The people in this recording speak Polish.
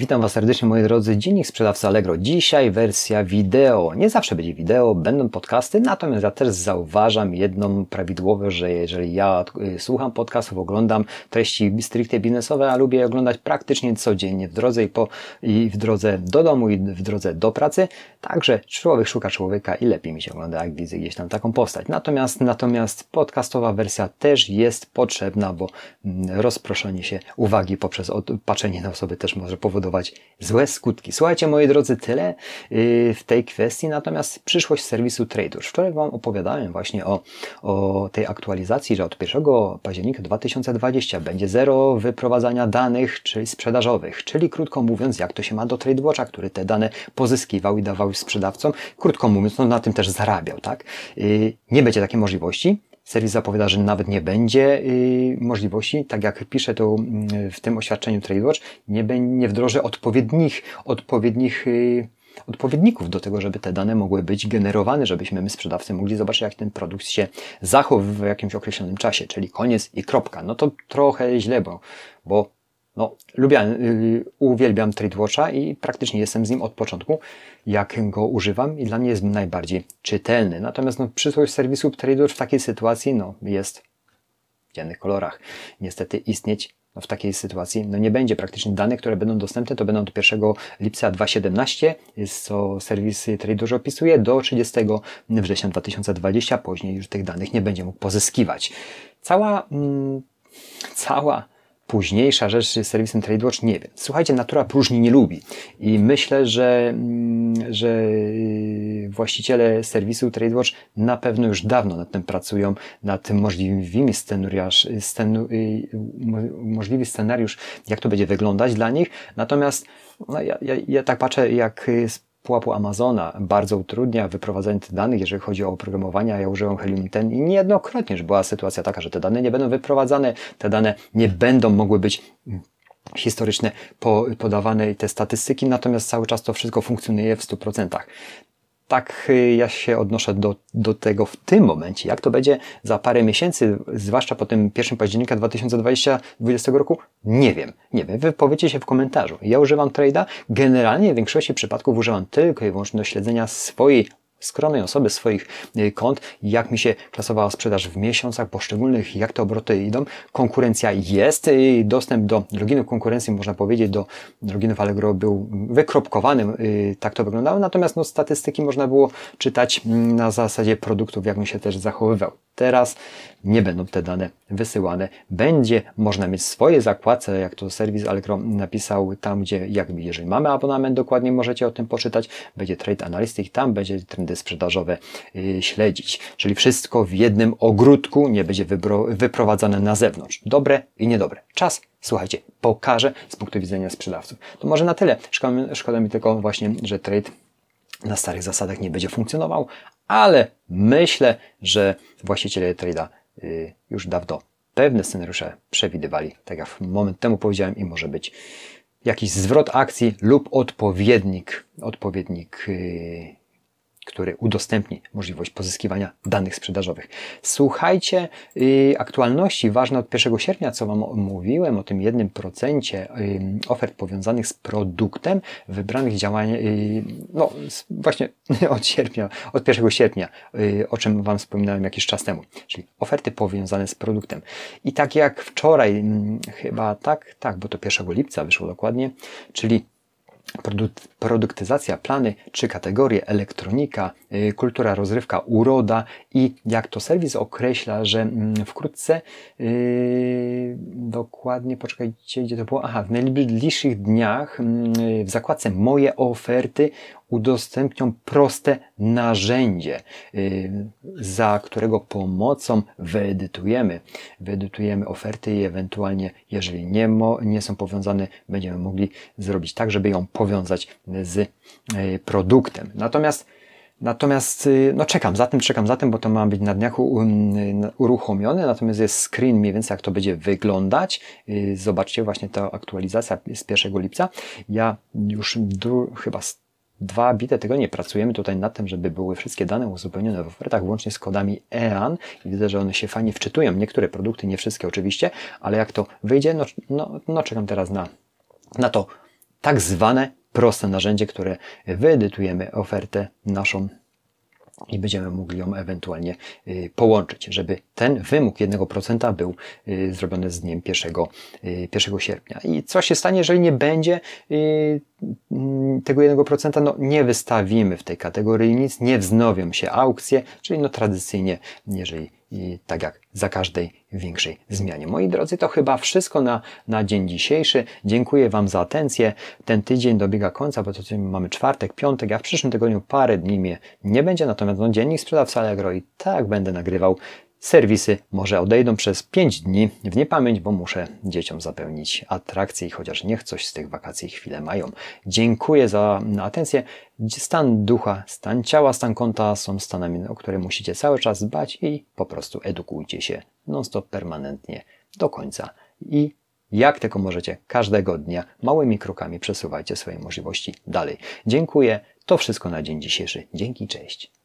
Witam Was serdecznie moi drodzy, Dziennik Sprzedawcy Allegro. Dzisiaj wersja wideo. Nie zawsze będzie wideo, będą podcasty, natomiast ja też zauważam jedną prawidłowo, że jeżeli ja y, słucham podcastów, oglądam treści stricte biznesowe, a lubię oglądać praktycznie codziennie w drodze i, po, i w drodze do domu i w drodze do pracy, także człowiek szuka człowieka i lepiej mi się ogląda, jak widzę gdzieś tam taką postać. Natomiast, natomiast podcastowa wersja też jest potrzebna, bo mm, rozproszenie się uwagi poprzez patrzenie na osoby też może powodować złe skutki. Słuchajcie, moi drodzy, tyle y, w tej kwestii, natomiast przyszłość serwisu Trader. Wczoraj Wam opowiadałem właśnie o, o tej aktualizacji, że od 1 października 2020 będzie zero wyprowadzania danych, czyli sprzedażowych, czyli krótko mówiąc, jak to się ma do TradeWatcha, który te dane pozyskiwał i dawał sprzedawcom. Krótko mówiąc, no na tym też zarabiał, tak? Y, nie będzie takiej możliwości. Serwis zapowiada, że nawet nie będzie y, możliwości, tak jak pisze to y, w tym oświadczeniu TradeWatch, nie, nie wdroży odpowiednich, odpowiednich y, odpowiedników do tego, żeby te dane mogły być generowane, żebyśmy my sprzedawcy mogli zobaczyć, jak ten produkt się zachowywa w jakimś określonym czasie, czyli koniec i kropka. No to trochę źle, bo, bo no, lubię, yy, uwielbiam TradeWatcha i praktycznie jestem z nim od początku, jak go używam i dla mnie jest najbardziej czytelny. Natomiast no, przyszłość serwisu TradeWatch w takiej sytuacji no, jest w dziennych kolorach. Niestety istnieć no, w takiej sytuacji no, nie będzie praktycznie danych, które będą dostępne, to będą do 1 lipca 2017, co serwis TradeWatch opisuje, do 30 września 2020, później już tych danych nie będzie mógł pozyskiwać. Cała, mm, cała późniejsza rzecz z serwisem TradeWatch, nie wiem. Słuchajcie, natura próżni nie lubi i myślę, że, mm, że właściciele serwisu TradeWatch na pewno już dawno nad tym pracują, nad możliwymi scenariusz, scenu, y, możliwy scenariusz, jak to będzie wyglądać dla nich. Natomiast no, ja, ja, ja tak patrzę, jak pułapu Amazona bardzo utrudnia wyprowadzanie tych danych, jeżeli chodzi o oprogramowanie. Ja użyłem Helium 10 i niejednokrotnie, że była sytuacja taka, że te dane nie będą wyprowadzane, te dane nie będą mogły być historyczne podawane i te statystyki, natomiast cały czas to wszystko funkcjonuje w 100% tak y, ja się odnoszę do, do tego w tym momencie. Jak to będzie za parę miesięcy, zwłaszcza po tym 1 października 2020, 2020 roku? Nie wiem. Nie wiem. Wy powiecie się w komentarzu. Ja używam trade'a. Generalnie w większości przypadków używam tylko i wyłącznie do śledzenia swojej skromnej osoby, swoich y, kont, jak mi się klasowała sprzedaż w miesiącach poszczególnych, jak te obroty idą. Konkurencja jest, y, dostęp do loginów konkurencji, można powiedzieć, do loginów Allegro był wykropkowany, y, tak to wyglądało, natomiast no, statystyki można było czytać mm, na zasadzie produktów, jak mi się też zachowywał. Teraz nie będą te dane wysyłane. Będzie można mieć swoje zakładce, jak to serwis Allegro napisał, tam gdzie, jakby jeżeli mamy abonament, dokładnie możecie o tym poczytać, będzie Trade Analytics, tam będzie trendy sprzedażowe yy, śledzić. Czyli wszystko w jednym ogródku, nie będzie wyprowadzane na zewnątrz. Dobre i niedobre. Czas Słuchajcie, pokażę z punktu widzenia sprzedawców. To może na tyle. Szkoda, szkoda mi tylko właśnie, że trade na starych zasadach nie będzie funkcjonował, ale myślę, że właściciele trade'a już dawno pewne scenariusze przewidywali, tak jak moment temu powiedziałem i może być jakiś zwrot akcji lub odpowiednik, odpowiednik y, który udostępni możliwość pozyskiwania danych sprzedażowych. Słuchajcie, yy, aktualności ważne od 1 sierpnia, co Wam mówiłem o tym jednym procencie yy, ofert powiązanych z produktem, wybranych działań, yy, no właśnie od sierpnia, od 1 sierpnia, o czym Wam wspominałem jakiś czas temu, czyli oferty powiązane z produktem. I tak jak wczoraj, yy, chyba tak, tak, bo to 1 lipca wyszło dokładnie, czyli produktyzacja, plany, trzy kategorie, elektronika, y, kultura, rozrywka, uroda i jak to serwis określa, że mm, wkrótce, yy, dokładnie, poczekajcie, gdzie to było, aha, w najbliższych dniach yy, w zakładce moje oferty udostępnią proste narzędzie, y, za którego pomocą wyedytujemy. Wyedytujemy oferty i ewentualnie, jeżeli nie, nie są powiązane, będziemy mogli zrobić tak, żeby ją powiązać z y, produktem. Natomiast Natomiast y, no czekam za tym, czekam za tym, bo to ma być na dniach uruchomione, natomiast jest screen mniej więcej jak to będzie wyglądać. Zobaczcie właśnie ta aktualizacja z 1 lipca. Ja już chyba dwa bite tygodnie pracujemy tutaj nad tym, żeby były wszystkie dane uzupełnione w ofertach, łącznie z kodami EAN i widzę, że one się fajnie wczytują. Niektóre produkty, nie wszystkie oczywiście, ale jak to wyjdzie, no, no, no czekam teraz na, na to tak zwane proste narzędzie, które wyedytujemy ofertę naszą i będziemy mogli ją ewentualnie y, połączyć, żeby ten wymóg 1% był y, zrobiony z dniem 1, 1 y, sierpnia. I co się stanie, jeżeli nie będzie tego 1%? No nie wystawimy w tej kategorii nic, nie wznowią się aukcje, czyli no tradycyjnie, jeżeli i tak jak za każdej większej zmianie. Moi drodzy, to chyba wszystko na, na dzień dzisiejszy. Dziękuję Wam za atencję. Ten tydzień dobiega końca, bo to mamy czwartek, piątek, a w przyszłym tygodniu parę dni mnie nie będzie, natomiast no, dziennik sprzedawca Allegro i tak będę nagrywał Serwisy może odejdą przez 5 dni w niepamięć, bo muszę dzieciom zapełnić atrakcje i chociaż niech coś z tych wakacji chwilę mają. Dziękuję za atencję. Stan ducha, stan ciała, stan konta są stanami, o które musicie cały czas dbać i po prostu edukujcie się non-stop, permanentnie do końca. I jak tylko możecie, każdego dnia małymi krokami przesuwajcie swoje możliwości dalej. Dziękuję. To wszystko na dzień dzisiejszy. Dzięki, cześć.